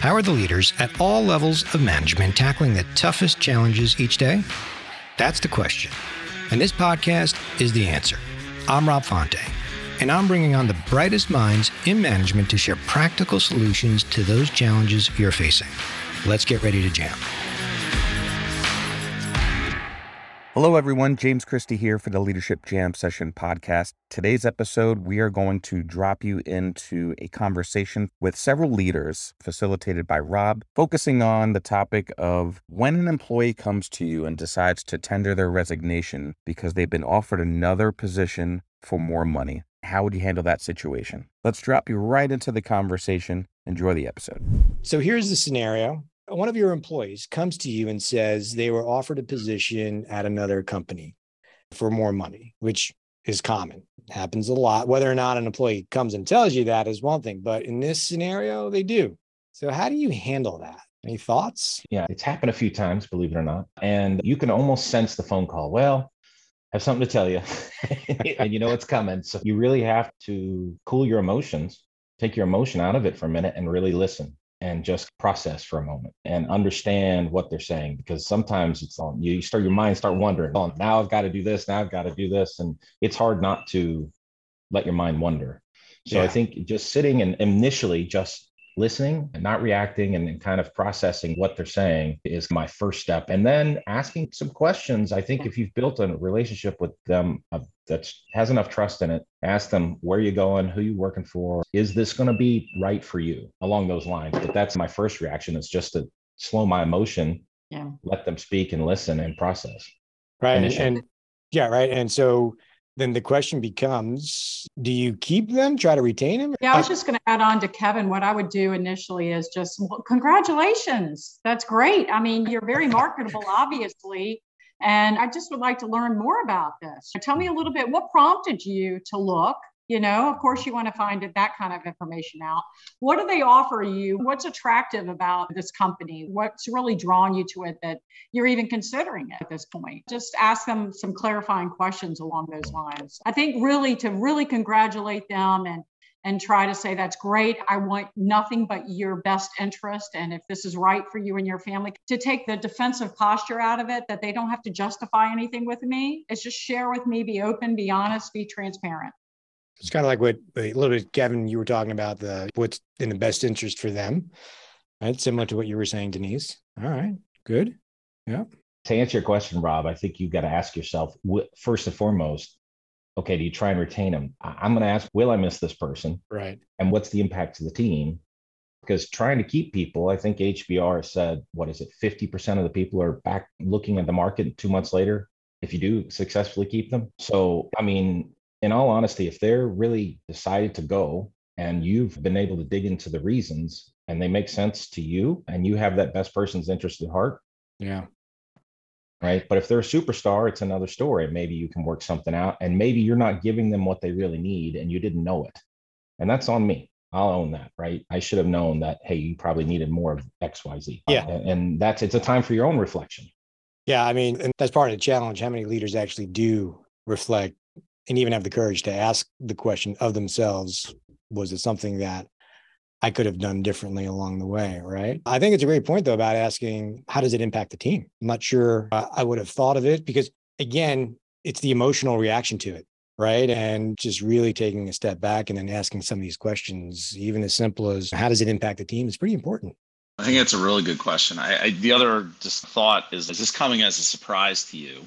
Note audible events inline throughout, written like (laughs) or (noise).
How are the leaders at all levels of management tackling the toughest challenges each day? That's the question. And this podcast is the answer. I'm Rob Fonte, and I'm bringing on the brightest minds in management to share practical solutions to those challenges you're facing. Let's get ready to jam. Hello, everyone. James Christie here for the Leadership Jam Session podcast. Today's episode, we are going to drop you into a conversation with several leaders facilitated by Rob, focusing on the topic of when an employee comes to you and decides to tender their resignation because they've been offered another position for more money. How would you handle that situation? Let's drop you right into the conversation. Enjoy the episode. So here's the scenario one of your employees comes to you and says they were offered a position at another company for more money, which is common, happens a lot. Whether or not an employee comes and tells you that is one thing, but in this scenario, they do. So, how do you handle that? Any thoughts? Yeah, it's happened a few times, believe it or not. And you can almost sense the phone call. Well, I have something to tell you, (laughs) and you know it's coming. So, you really have to cool your emotions, take your emotion out of it for a minute, and really listen and just process for a moment and understand what they're saying because sometimes it's on you start your mind start wondering oh now i've got to do this now i've got to do this and it's hard not to let your mind wander so yeah. i think just sitting and initially just listening and not reacting and, and, kind of processing what they're saying is my first step. And then asking some questions. I think if you've built a relationship with them uh, that has enough trust in it, ask them where are you going, who you working for, is this going to be right for you along those lines. But that's my first reaction is just to slow my emotion, yeah. let them speak and listen and process. Right. And, and yeah, right. And so then the question becomes do you keep them try to retain them? Yeah i was just going to add on to kevin what i would do initially is just well, congratulations that's great. I mean you're very marketable (laughs) obviously and i just would like to learn more about this. Tell me a little bit what prompted you to look you know of course you want to find that kind of information out. What do they offer you? What's attractive about this company? What's really drawn you to it that you're even considering it at this point? Just ask them some clarifying questions along those lines. I think really to really congratulate them and and try to say that's great. I want nothing but your best interest. And if this is right for you and your family to take the defensive posture out of it that they don't have to justify anything with me. It's just share with me be open be honest be transparent it's kind of like what a little bit, Kevin, you were talking about the what's in the best interest for them, right? Similar to what you were saying, Denise. All right, good. Yeah. To answer your question, Rob, I think you've got to ask yourself first and foremost, okay, do you try and retain them? I'm going to ask, will I miss this person? Right. And what's the impact to the team? Because trying to keep people, I think HBR said, what is it, 50% of the people are back looking at the market two months later if you do successfully keep them. So, I mean, in all honesty, if they're really decided to go and you've been able to dig into the reasons and they make sense to you and you have that best person's interest at heart. Yeah. Right. But if they're a superstar, it's another story. Maybe you can work something out and maybe you're not giving them what they really need and you didn't know it. And that's on me. I'll own that, right? I should have known that, hey, you probably needed more of XYZ. Yeah. and that's it's a time for your own reflection. Yeah. I mean, and that's part of the challenge. How many leaders actually do reflect and even have the courage to ask the question of themselves was it something that I could have done differently along the way, right? I think it's a great point though about asking how does it impact the team? I'm not sure uh, I would have thought of it because again, it's the emotional reaction to it, right? And just really taking a step back and then asking some of these questions, even as simple as how does it impact the team, is pretty important. I think that's a really good question. I, I the other just thought is is this coming as a surprise to you?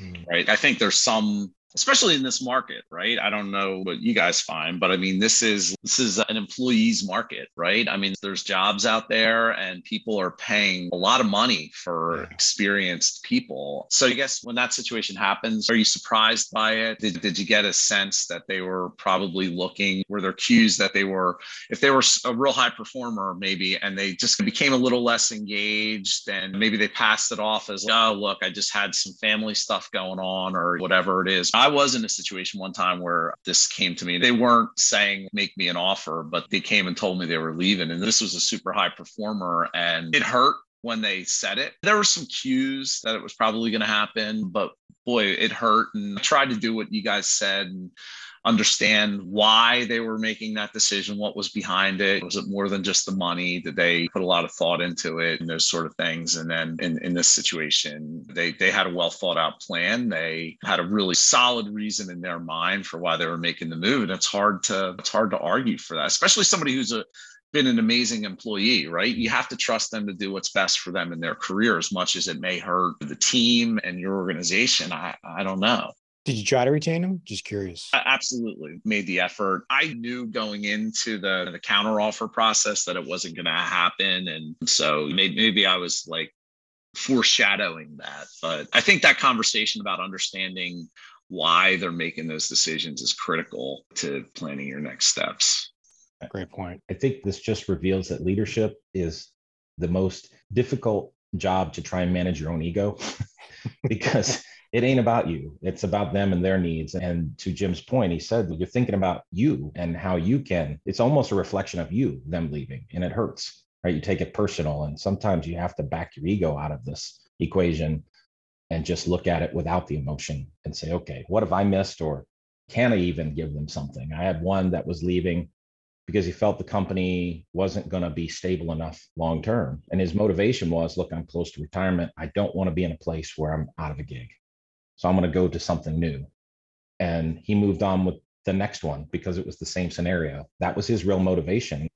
Mm. Right. I think there's some especially in this market, right? I don't know what you guys find, but I mean, this is this is an employees market, right? I mean, there's jobs out there and people are paying a lot of money for yeah. experienced people. So I guess when that situation happens, are you surprised by it? Did, did you get a sense that they were probably looking? Were there cues that they were, if they were a real high performer, maybe, and they just became a little less engaged and maybe they passed it off as, oh, look, I just had some family stuff going on or whatever it is. I was in a situation one time where this came to me. They weren't saying, make me an offer, but they came and told me they were leaving. And this was a super high performer and it hurt when they said it. There were some cues that it was probably going to happen, but boy, it hurt. And I tried to do what you guys said and understand why they were making that decision, what was behind it. Was it more than just the money? Did they put a lot of thought into it and those sort of things? And then in, in this situation, they, they had a well thought out plan. They had a really solid reason in their mind for why they were making the move. And it's hard to it's hard to argue for that, especially somebody who's a been an amazing employee, right? You have to trust them to do what's best for them in their career as much as it may hurt the team and your organization. I, I don't know. Did you try to retain him? Just curious. I absolutely made the effort. I knew going into the the counter offer process that it wasn't going to happen, and so maybe, maybe I was like foreshadowing that. But I think that conversation about understanding why they're making those decisions is critical to planning your next steps. Great point. I think this just reveals that leadership is the most difficult job to try and manage your own ego (laughs) because (laughs) it ain't about you. It's about them and their needs. And to Jim's point, he said, you're thinking about you and how you can, it's almost a reflection of you, them leaving, and it hurts, right? You take it personal. And sometimes you have to back your ego out of this equation and just look at it without the emotion and say, okay, what have I missed? Or can I even give them something? I had one that was leaving because he felt the company wasn't going to be stable enough long term. And his motivation was look, I'm close to retirement. I don't want to be in a place where I'm out of a gig. So I'm going to go to something new. And he moved on with the next one because it was the same scenario. That was his real motivation.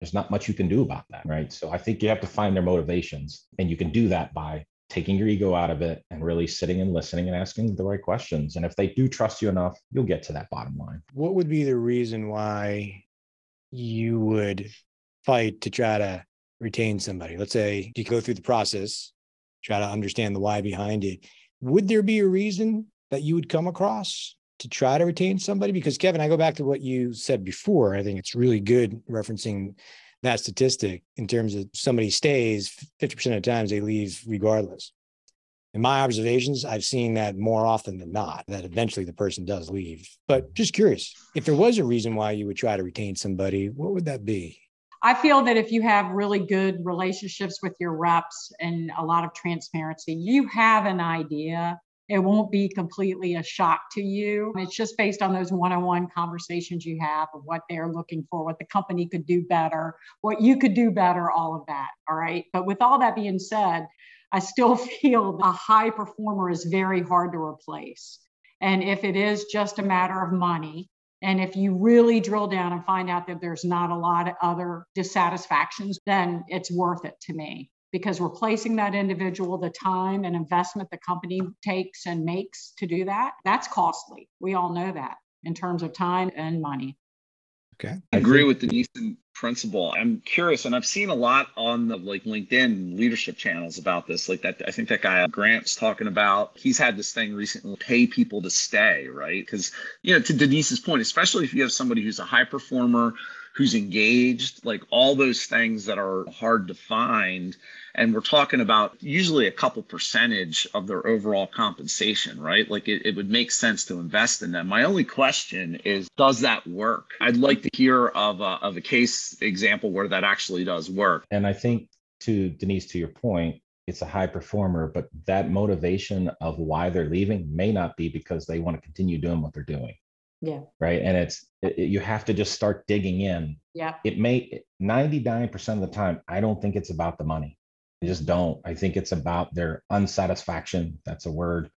There's not much you can do about that, right? So I think you have to find their motivations. And you can do that by taking your ego out of it and really sitting and listening and asking the right questions. And if they do trust you enough, you'll get to that bottom line. What would be the reason why you would fight to try to retain somebody? Let's say you go through the process, try to understand the why behind it would there be a reason that you would come across to try to retain somebody? Because Kevin, I go back to what you said before. I think it's really good referencing that statistic in terms of somebody stays 50% of the times they leave regardless. In my observations, I've seen that more often than not, that eventually the person does leave. But just curious, if there was a reason why you would try to retain somebody, what would that be? I feel that if you have really good relationships with your reps and a lot of transparency, you have an idea. It won't be completely a shock to you. It's just based on those one on one conversations you have of what they're looking for, what the company could do better, what you could do better, all of that. All right. But with all that being said, I still (laughs) feel a high performer is very hard to replace. And if it is just a matter of money, and if you really drill down and find out that there's not a lot of other dissatisfactions, then it's worth it to me because replacing that individual, the time and investment the company takes and makes to do that, that's costly. We all know that in terms of time and money. Okay. I agree with Denise in principle. I'm curious, and I've seen a lot on the like LinkedIn leadership channels about this. Like that, I think that guy Grant's talking about. He's had this thing recently: pay people to stay, right? Because you know, to Denise's point, especially if you have somebody who's a high performer, who's engaged, like all those things that are hard to find and we're talking about usually a couple percentage of their overall compensation, right? Like it, it would make sense to invest in them. My only question is, does that work? I'd like to hear of a, of a case example where that actually does work. And I think to Denise, to your point, it's a high performer, but that motivation of why they're leaving may not be because they want to continue doing what they're doing. Yeah. Right. And it's, it, you have to just start digging in. Yeah. It may 99% of the time, I don't think it's about the money. I just don't. I think it's about their unsatisfaction. That's a word,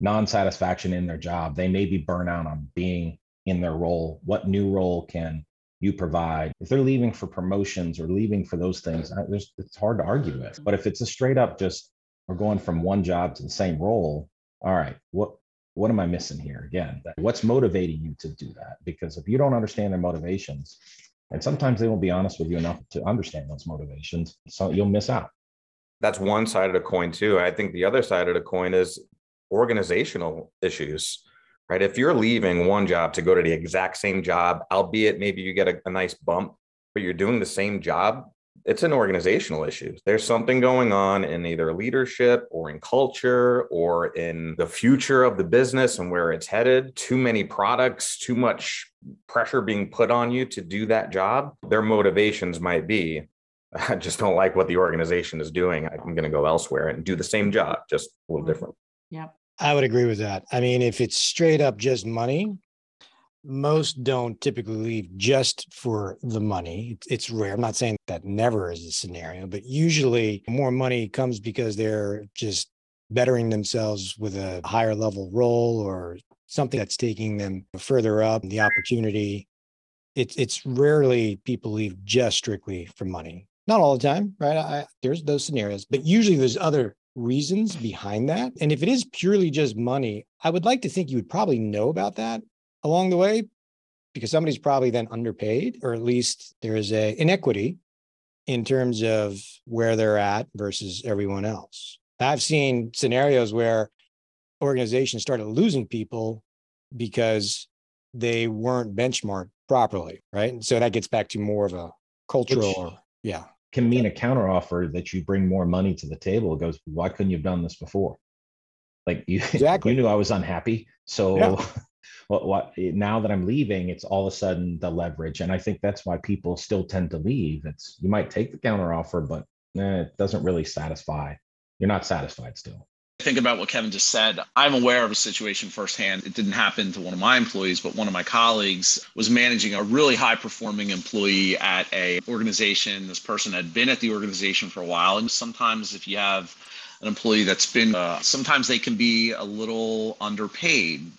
non satisfaction in their job. They may be burnout on being in their role. What new role can you provide? If they're leaving for promotions or leaving for those things, it's hard to argue with. Mm-hmm. But if it's a straight up just we're going from one job to the same role, all right, what what am I missing here? Again, what's motivating you to do that? Because if you don't understand their motivations, and sometimes they won't be honest with you enough to understand those motivations, so you'll miss out that's one side of the coin too. I think the other side of the coin is organizational issues, right? If you're leaving one job to go to the exact same job, albeit maybe you get a, a nice bump, but you're doing the same job, it's an organizational issue. There's something going on in either leadership or in culture or in the future of the business and where it's headed. Too many products, too much pressure being put on you to do that job. Their motivations might be (laughs) I just don't like what the organization is doing. I'm going to go elsewhere and do the same job, just a little mm-hmm. different. Yep. I would agree with that. I mean, if it's straight up just money, most don't typically leave just for the money. It's rare. I'm not saying that never is a scenario, but usually more money comes because they're just bettering themselves with a higher level role or something that's taking them further up the opportunity. It's it's rarely people leave just strictly for money. Not all the time, right? I, there's those scenarios, but usually there's other reasons behind that. And if it is purely just money, I would like to think you would probably know about that along the way because somebody's probably then underpaid, or at least there is a inequity in terms of where they're at versus everyone else. I've seen scenarios where organizations started losing people because they weren't benchmarked properly, right? And so that gets back to more of a cultural, Which yeah, can mean a counteroffer that you bring more money to the table. It goes, why couldn't you have done this before? Like you, (laughs) exactly. you knew I was unhappy, so yeah. (laughs) what, what now that I'm leaving, it's all of a sudden the leverage. And I think that's why people still tend to leave. It's you might take the counter offer, but eh, it doesn't really satisfy. You're not satisfied still. Think about what Kevin just said. I'm aware of a situation firsthand. It didn't happen to one of my employees, but one of my colleagues was managing a really high performing employee at a organization. This person had been at the organization for a while. And sometimes if you have an employee that's been, uh, sometimes they can be a little underpaid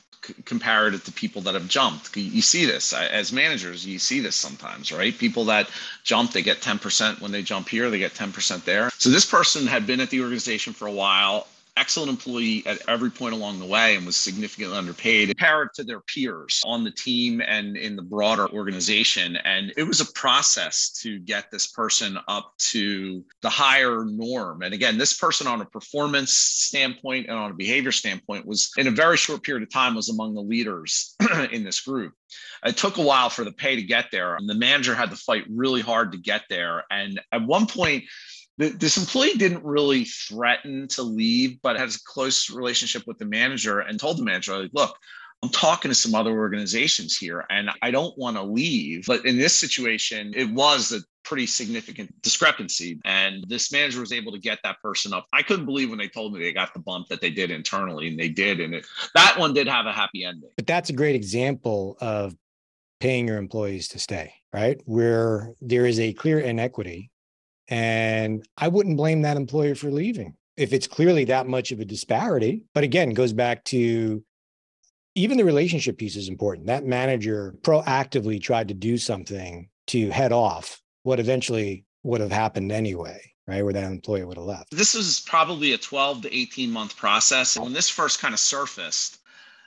comparative to people that have jumped. You see this uh, as managers, you see this sometimes, right? People that jump, they get 10% when they jump here, they get 10% there. So this person had been at the organization for a while excellent employee at every point along the way and was significantly underpaid compared to their peers on the team and in the broader organization. And it was a process to get this person up to the higher norm. And again, this person on a performance standpoint and on a behavior standpoint was in a very short period of time was among the leaders (clears throat) in this group. It took a while for the pay to get there. And the manager had to fight really hard to get there. And at one point, this employee didn't really threaten to leave, but has a close relationship with the manager and told the manager, like, look, I'm talking to some other organizations here and I don't want to leave. But in this situation, it was a pretty significant discrepancy. And this manager was able to get that person up. I couldn't believe when they told me they got the bump that they did internally, and they did. And it, that one did have a happy ending. But that's a great example of paying your employees to stay, right? Where there is a clear inequity and I wouldn't blame that employer for leaving if it's clearly that much of a disparity. But again, goes back to even the relationship piece is important. That manager proactively tried to do something to head off what eventually would have happened anyway, right? Where that employee would have left. This was probably a 12 to 18 month process. And when this first kind of surfaced,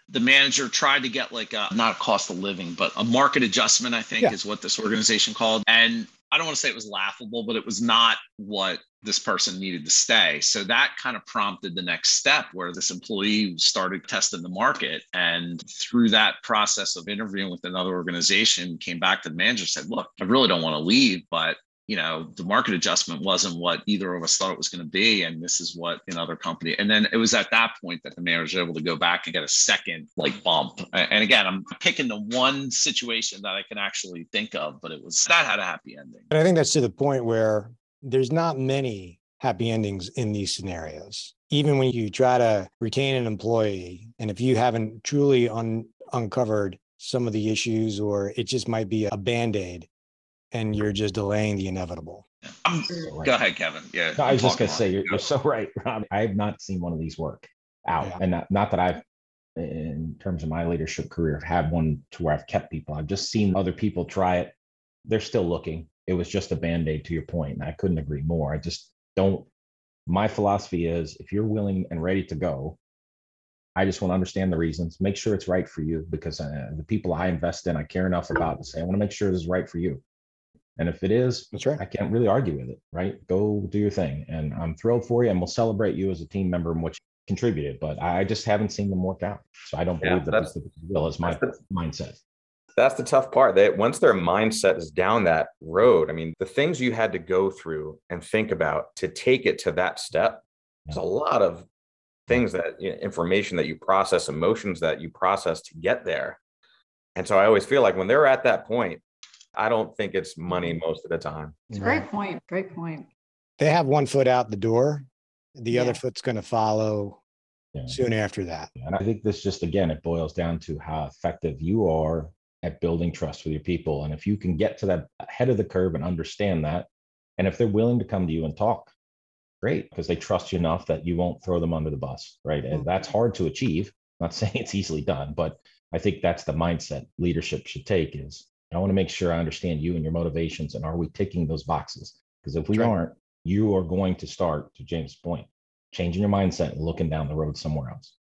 the manager tried to get like a not a cost of living, but a market adjustment, I think yeah. is what this organization called. And I don't want to say it was laughable, but it was not what this person needed to stay. So that kind of prompted the next step where this employee started testing the market. And through that process of interviewing with another organization, came back to the manager, and said, Look, I really don't want to leave, but you know the market adjustment wasn't what either of us thought it was going to be and this is what another company and then it was at that point that the manager was able to go back and get a second like bump. And again i'm picking the one situation that i can actually think of but it was that had a happy ending. And i think that's to the point where there's not many happy endings in these scenarios. Even when you try to retain an employee and if you haven't truly un- uncovered some of the issues or it just might be a band-aid and you're just delaying the inevitable. Um, go ahead, Kevin. Yeah. No, I was just going to say, you're, you're, so (laughs) right, Rob. I have not seen one of these work out. Yeah. And not, not that I've, in terms of my leadership career, have one to where I've kept people. I've just seen other people try it. They're still looking. It was just a band aid to your point, And I couldn't agree more. I just don't. My philosophy is if you're willing and ready to go, I just want to understand the reasons, make sure it's right for you because uh, the people I invest in, I care enough about to say, I want to make sure this is right for you. And if it is, that's right. I can't really argue with it, right? Go do your thing. And I'm thrilled for you and we'll celebrate you as a team member and what you contributed. But I just haven't seen them work out. So I don't yeah, believe that that's the will is my the, mindset. That's the tough part. That once their mindset is down that road, I mean, the things you had to go through and think about to take it to that step, there's a lot of things that you know, information that you process, emotions that you process to get there. And so I always feel like when they're at that point, I don't think it's money mm-hmm. most of the time. It's a great point. Great point. They have one foot out the door. The yeah. other foot's going to follow Yeah. soon after that. And I think this just again, it boils down to how effective you are at building trust with your people. And if you can get to that head of the curve and understand that, and if they're willing to come to you and talk, great, because they trust you enough that you won't throw them under the bus, right? And that's hard to achieve. I'm not (laughs) saying it's easily done, but I think that's the mindset leadership should take is I want to make sure I understand you and your motivations and are we ticking those boxes? Because if we Right. aren't, you are going to start, to James' point, changing your mindset and looking down the road somewhere else.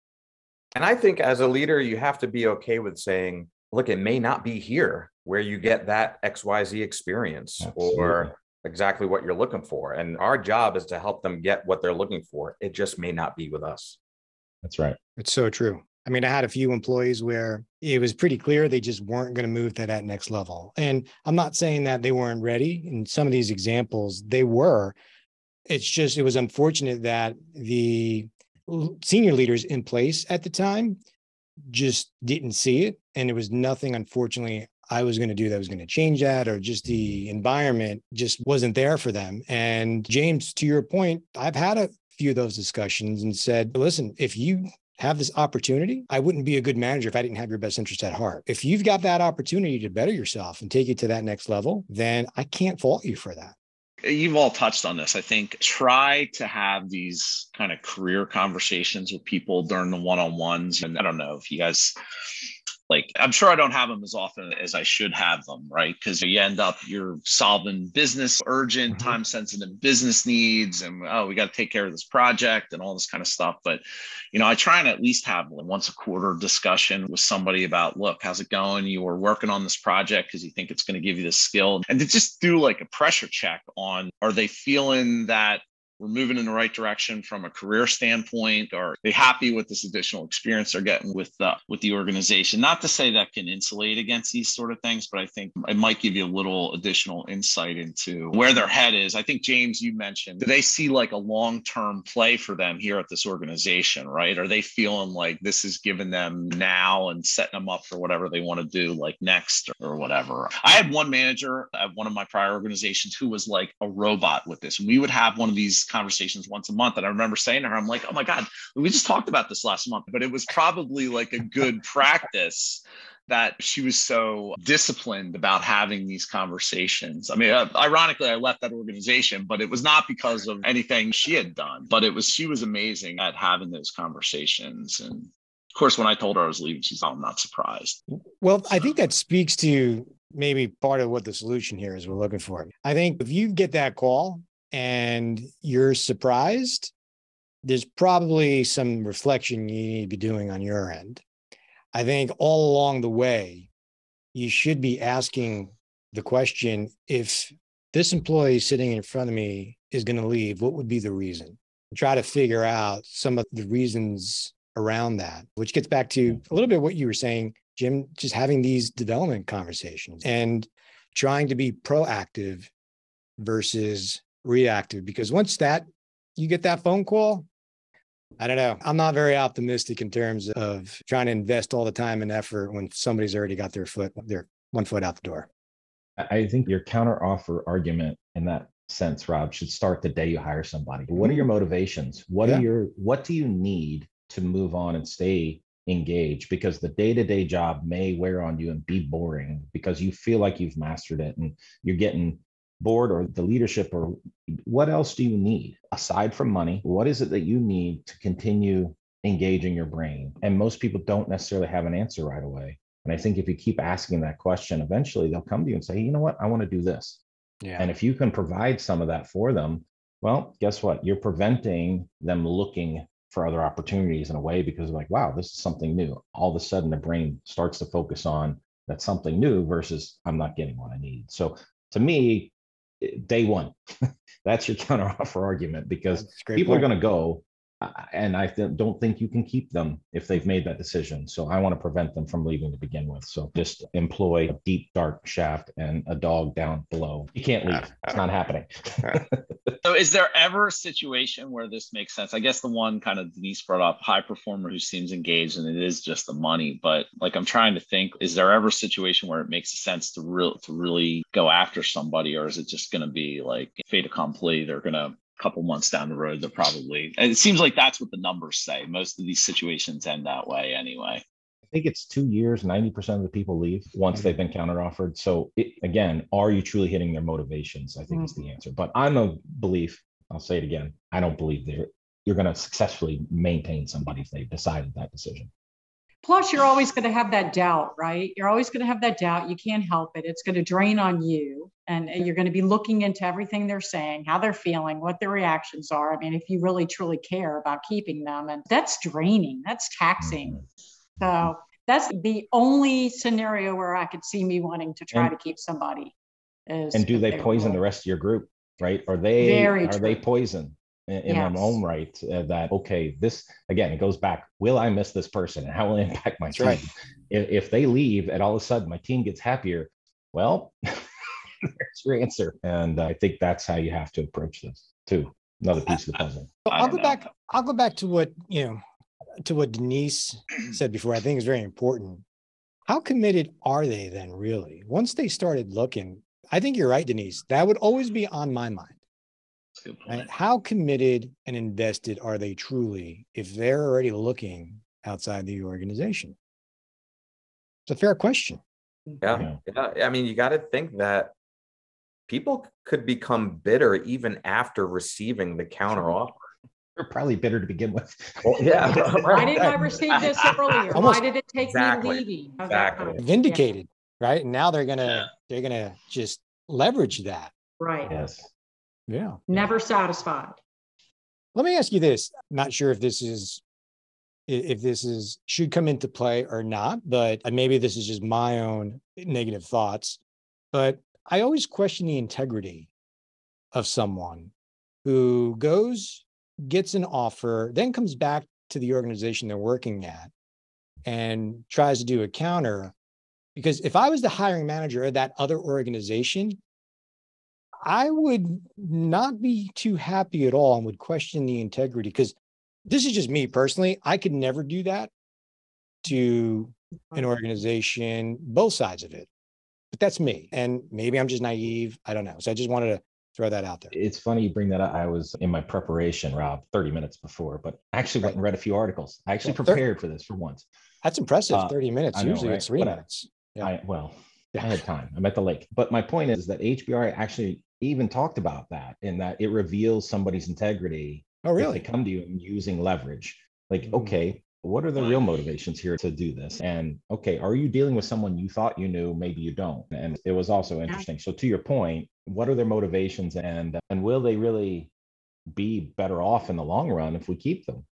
And I think as a leader, you have to be okay with saying, look, it may not be here where you get that XYZ experience Absolutely. or exactly what you're looking for. And our job is to help them get what they're looking for. It just may not be with us. That's right. It's so true. I mean, I had a few employees where it was pretty clear they just weren't going to move to that next level. And I'm not saying that they weren't ready. In some of these examples, they were. It's just, it was unfortunate that the senior leaders in place at the time just didn't see it. And there was nothing, unfortunately, I was going to do that was going to change that, or just the environment just wasn't there for them. And James, to your point, I've had a few of those discussions and said, listen, if you have this opportunity, I wouldn't be a good manager if I didn't have your best interest at heart. If you've got that opportunity to better yourself and take you to that next level, then I can't fault you for that. You've all touched on this. I think try to have these kind of career conversations with people during the one on ones. And I don't know if you guys like, I'm sure I don't have them as often as I should have them, right? Because you end up, you're solving business, urgent, Mhm. time sensitive business needs. And oh, we got to take care of this project and all this kind of stuff. But, you know, I try and at least have once a quarter discussion with somebody about, look, how's it going? You were working on this project because you think it's going to give you this skill. And to just do like a pressure check on are they feeling that we're moving in the right direction from a career standpoint are they happy with this additional experience they're getting with the with the organization. Not to say that can insulate against these sort of things but i think it might give you a little additional insight into where their head is. I think james you mentioned do they see like a long-term play for them here at this organization right? Are they feeling like this is giving them now and setting them up for whatever they want to do like next or whatever? I had one manager at one of my prior organizations who was like a robot with this. And we would have one of these conversations once a month. And I remember saying to her, I'm like, oh my God, we just talked about this last month, but it was probably like a good practice that she was so disciplined about having these conversations. I mean, uh, ironically, I left that organization, but it was not because of anything she had done, but it was she was amazing at having those conversations. And of course, when I told her I was leaving, she's, oh, I'm not surprised. Well, I think that speaks to maybe part of what the solution here is we're looking for. I think if you get that call and you're surprised, there's probably some reflection you need to be doing on your end. I think all along the way, you should be asking the question if this employee sitting in front of me is going to leave, what would be the reason? Try to figure out some of the reasons around that, which gets back to a little bit what you were saying, Jim, just having these development conversations and trying to be proactive versus reactive. Because once that you get that phone call, I don't know. I'm not very optimistic in terms of trying to invest all the time and effort when somebody's already got their foot, their one foot out the door. I think your counter offer argument in that sense, Rob, should start the day you hire somebody. What are your mm-hmm. motivations? What Yeah. are your what do you need to move on and stay engaged? Because the day-to-day job may wear on you and be boring because you feel like you've mastered it and you're getting bored or the leadership or what else do you need aside from money? What is it that you need to continue engaging your brain? And most people don't necessarily have an answer right away. And I think if you keep asking that question, eventually they'll come to you and say, you know what? I want to do this. Yeah. And if you can provide some of that for them, well, guess what? You're preventing them looking for other opportunities in a way because like, wow, this is something new. All of a sudden, the brain starts to focus on that's something new versus I'm not getting what I need. So to me, day one, (laughs) that's your counteroffer argument because That's a great people are going to go and i th- don't think you can keep them if they've made that decision so i want to prevent them from leaving to begin with so just employ a deep dark shaft and a dog down below you can't leave it's not happening (laughs) So, is there ever a situation where this makes sense? I guess the one kind of Denise brought up, high performer who seems engaged, and it is just the money. But like, I'm trying to think, is there ever a situation where it makes sense to real to really go after somebody, or is it just going to be like fait accompli? They're going to couple months down the road, they're probably. It seems like that's what the numbers say. Most of these situations end that way anyway. I think it's two years, 90% of the people leave once they've been counteroffered. So, it, again, are you truly hitting their motivations? I think mm-hmm. is the answer. But I'm a belief, I'll say it again, I don't believe they're, you're going to successfully maintain somebody if they've decided that decision. Plus, you're always going to have that doubt, right? You're always going to have that doubt. You can't help it. It's going to drain on you. And you're going to be looking into everything they're saying, how they're feeling, what their reactions are. I mean, if you really truly care about keeping them, and that's draining, that's taxing. Mm-hmm. So that's the only scenario where I could see me wanting to try and, to keep somebody. and do they poison the rest of your group? Right? Are they Very are true. they poison? In, yes. their own right uh, that okay this again it goes back will i miss this person? And how will it (laughs) impact my That's team? Right. if, if they leave and all of a sudden my team gets happier well (laughs) there's your answer. And uh, i think that's how you have to approach this too. Another piece of the puzzle. I'll go know. back i'll go back to what you know to what denise said before i think is very important. How committed are they then really? Once they started looking i think you're right denise. That would always be on my mind Right? How committed and invested are they truly if they're already looking outside the organization? It's a fair question. Yeah. Yeah. I mean, you got to think that people could become bitter even after receiving the counter offer. They're probably bitter to begin with. Well, yeah. (laughs) Why didn't I receive this (laughs) earlier? Almost, Why did it take exactly, me leaving? Exactly. Vindicated, yeah. right? And now they're gonna yeah. they're gonna just leverage that. Right. Yes. Yeah. Never satisfied. Let me ask you this. not sure if this is if this is should come into play or not, but uh, maybe this is just my own negative thoughts. But I always question the integrity of someone who goes, gets an offer, then comes back to the organization they're working at and tries to do a counter. Because if I was the hiring manager of that other organization, I would not be too happy at all and would question the integrity because this is just me personally. I could never do that to an organization, both sides of it. But that's me. And maybe I'm just naive. I don't know. So I just wanted to throw that out there. It's funny you bring that up. I was in my preparation, Rob, 30 minutes before, but I actually went and read a few articles. I actually prepared for this for once. That's impressive. Uh, 30 minutes. Know, Usually right? it's three minutes. Yeah. I, well, I had time. I'm at the lake. But my point is that HBR actually even talked about that in that it reveals somebody's integrity. Oh, really? They come to you and using leverage. Like, mm-hmm. okay, what are the real motivations here to do this? And okay, are you dealing with someone you thought you knew, maybe you don't? And it was also interesting. So to your point, what are their motivations and and will they really be better off in the long run if we keep them?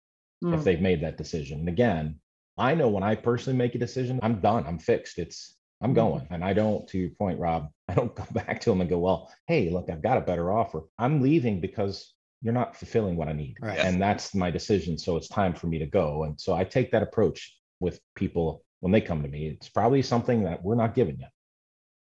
Mm. If they've made that decision. And again, I know when I personally make a decision, I'm done. I'm fixed. It's I'm mm-hmm. going. And I don't, to your point, Rob, (laughs) I don't go back to them and go, well, hey, look, I've got a better offer. I'm leaving because you're not fulfilling what I need. Right. And that's my decision. So it's time for me to go. And so I take that approach with people when they come to me. It's probably something that we're not giving yet.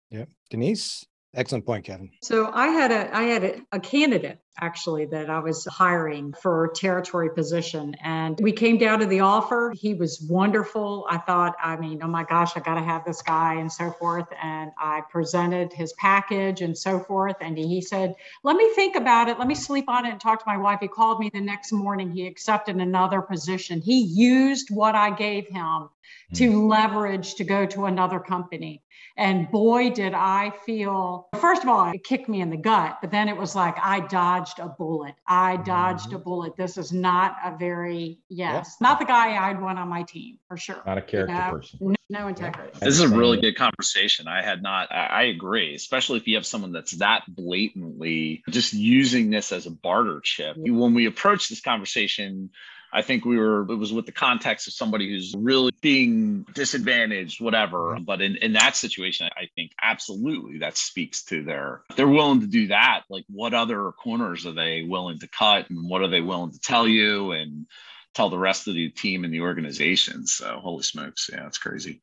Yeah. Denise, Excellent point, Kevin. So I had a I had a, a, candidate actually that I was hiring for a territory position, and we came down to the offer. He was wonderful. I thought, I mean, oh my gosh, I got to have this guy and so forth. And I presented his package and so forth, and he said, "Let me think about it. Let me sleep on it and talk to my wife." He called me the next morning. He accepted another position. He used what I gave him to hmm. leverage to go to another company. And boy, did I feel, first of all, it kicked me in the gut, but then it was like I dodged a bullet. I dodged mm-hmm. a bullet. This is not a very, yes, not the guy I'd want on my team for sure. Not a character you know? person. No, no integrity. This is a really good conversation. I had not, I, I agree, especially if you have someone that's that blatantly just using this as a barter chip. When we approach this conversation, I think we were, it was with the context of somebody who's really being disadvantaged, whatever. Mm-hmm. But in, in that situation, I think absolutely that speaks to their, they're willing to do that. Like what other corners are they willing to cut and what are they willing to tell you and tell the rest of the team and the organization? So holy smokes. Yeah, it's crazy.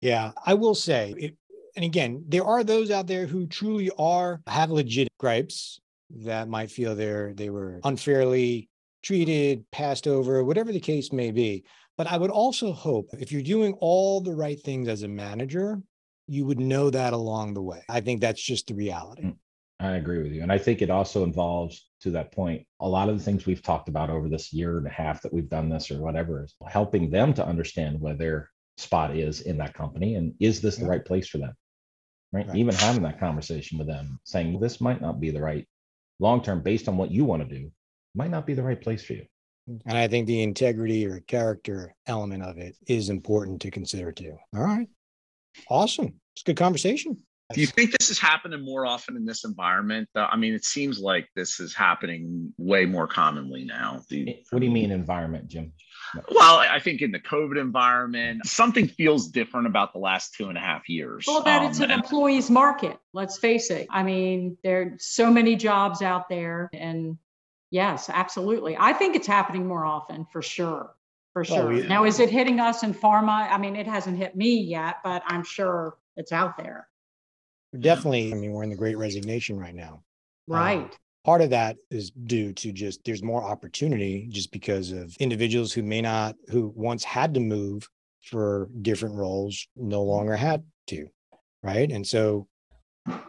Yeah, I will say, it, and again, there are those out there who truly are have legit gripes that might feel they're they were unfairly treated, passed over, whatever the case may be. But I would also hope if you're doing all the right things as a manager, you would know that along the way. I think that's just the reality. Mm. I agree with you. And I think it also involves, to that point, a lot of the things we've talked about over this year and a half that we've done this or whatever is helping them to understand where their spot is in that company and is this the right place for them? Right? right. Even having that conversation with them, saying this might not be the right long term based on what you want to do, might not be the right place for you. And I think the integrity or character element of it is important to consider too. All right. Awesome. It's a good conversation. Do you think this is happening more often in this environment? I mean, it seems like this is happening way more commonly now. what do you mean environment, Jim? Well, I think in the COVID environment, something feels different about the last two and a half years. Well, that um, it's an and- employee's market. Let's face it. I mean, there are so many jobs out there, and yes, absolutely. I think it's happening more often for sure. For sure. Well, yeah. Now, is it hitting us in pharma? I mean, it hasn't hit me yet, but I'm sure it's out there definitely, I mean, we're in the great resignation right now. Uh, right. Part of that is due to just there's more opportunity just because of individuals who may not, who once had to move for different roles, no longer had to. Right. And so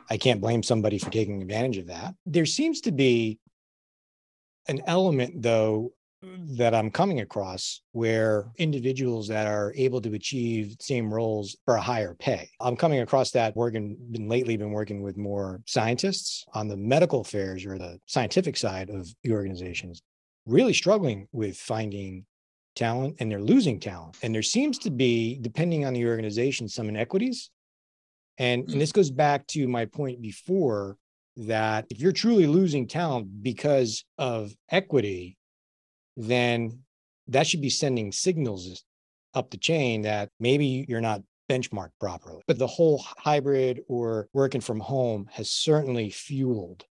I can't blame somebody for taking advantage of that. There seems to be an element, though, that I'm coming across where individuals that are able to achieve same roles for a higher pay. I'm coming across that working been lately been working with more scientists on the medical affairs or the scientific side of the organizations, really struggling with finding talent and they're losing talent. And there seems to be, depending on the organization, some inequities. And, and mm. this goes back to my point before that if you're truly losing talent because of equity, then that should be sending signals up the chain that maybe you're not benchmarked properly. But the whole hybrid or working from home has certainly fueled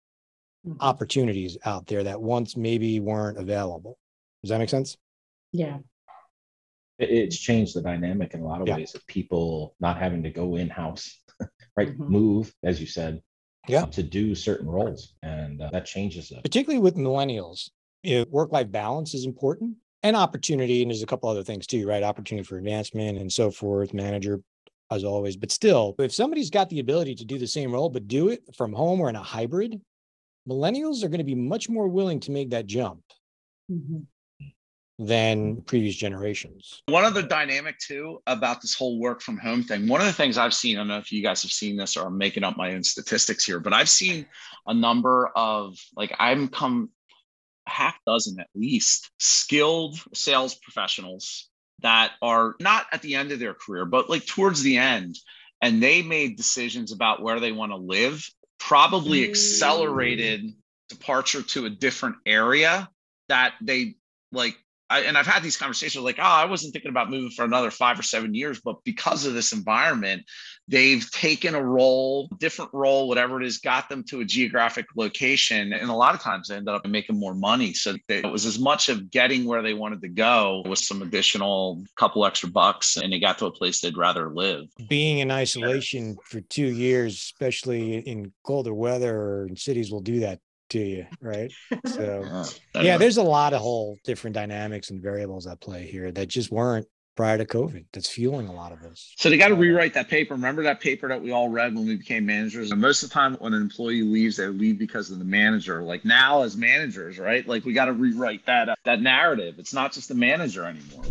mm-hmm. opportunities out there that once maybe weren't available. Does that make sense? Yeah. It's changed the dynamic in a lot of yeah. ways of people not having to go in house, (laughs) right? Mm-hmm. Move, as you said, yeah. to do certain roles. And uh, that changes it. Particularly with millennials you know, work life balance is important and opportunity. And there's a couple other things too, right? Opportunity for advancement and so forth, manager as always. But still, if somebody's got the ability to do the same role, but do it from home or in a hybrid, millennials are going to be much more willing to make that jump. Mm-hmm than previous generations. One other dynamic too about this whole work from home thing. One of the things I've seen, I don't know if you guys have seen this or I'm making up my own statistics here, but I've seen a number of like I'm come half dozen at least skilled sales professionals that are not at the end of their career, but like towards the end. And they made decisions about where they want to live, probably mm. accelerated departure to a different area that they like I, and I've had these conversations like, oh, I wasn't thinking about moving for another five or seven years, but because of this environment, they've taken a role, different role, whatever it is, got them to a geographic location. And a lot of times they ended up making more money. So they, it was as much of getting where they wanted to go with some additional couple extra bucks, and they got to a place they'd rather live. Being in isolation for two years, especially in colder weather or in cities, will do that to you, right? So, (laughs) yeah, there's a lot of whole different dynamics and variables at play here that just weren't prior to COVID. That's fueling a lot of this. So they got to rewrite that paper. Remember that paper that we all read when we became managers? And most of the time, when an employee leaves, they leave because of the manager. Like now, as managers, right? Like we got to rewrite that uh, that narrative. It's not just the manager anymore.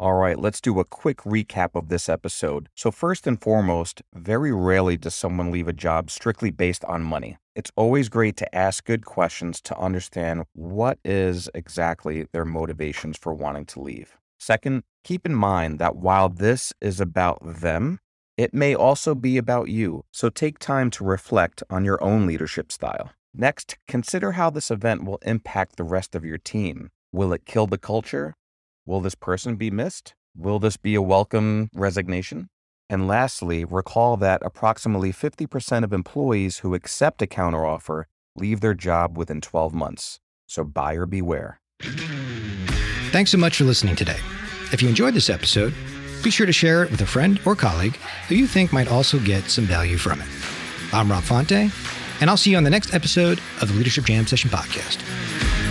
All right, let's do a quick recap of this episode. So, first and foremost, very rarely does someone leave a job strictly based on money. It's always great to ask good questions to understand what is exactly their motivations for wanting to leave. Second, keep in mind that while this is about them, it may also be about you. So, take time to reflect on your own leadership style. Next, consider how this event will impact the rest of your team. Will it kill the culture? Will this person be missed? Will this be a welcome resignation? And lastly, recall that approximately 50% of employees who accept a counteroffer leave their job within 12 months. So buyer beware. Thanks so much for listening today. If you enjoyed this episode, be sure to share it with a friend or colleague who you think might also get some value from it. I'm Rob Fonte, and I'll see you on the next episode of the Leadership Jam Session Podcast.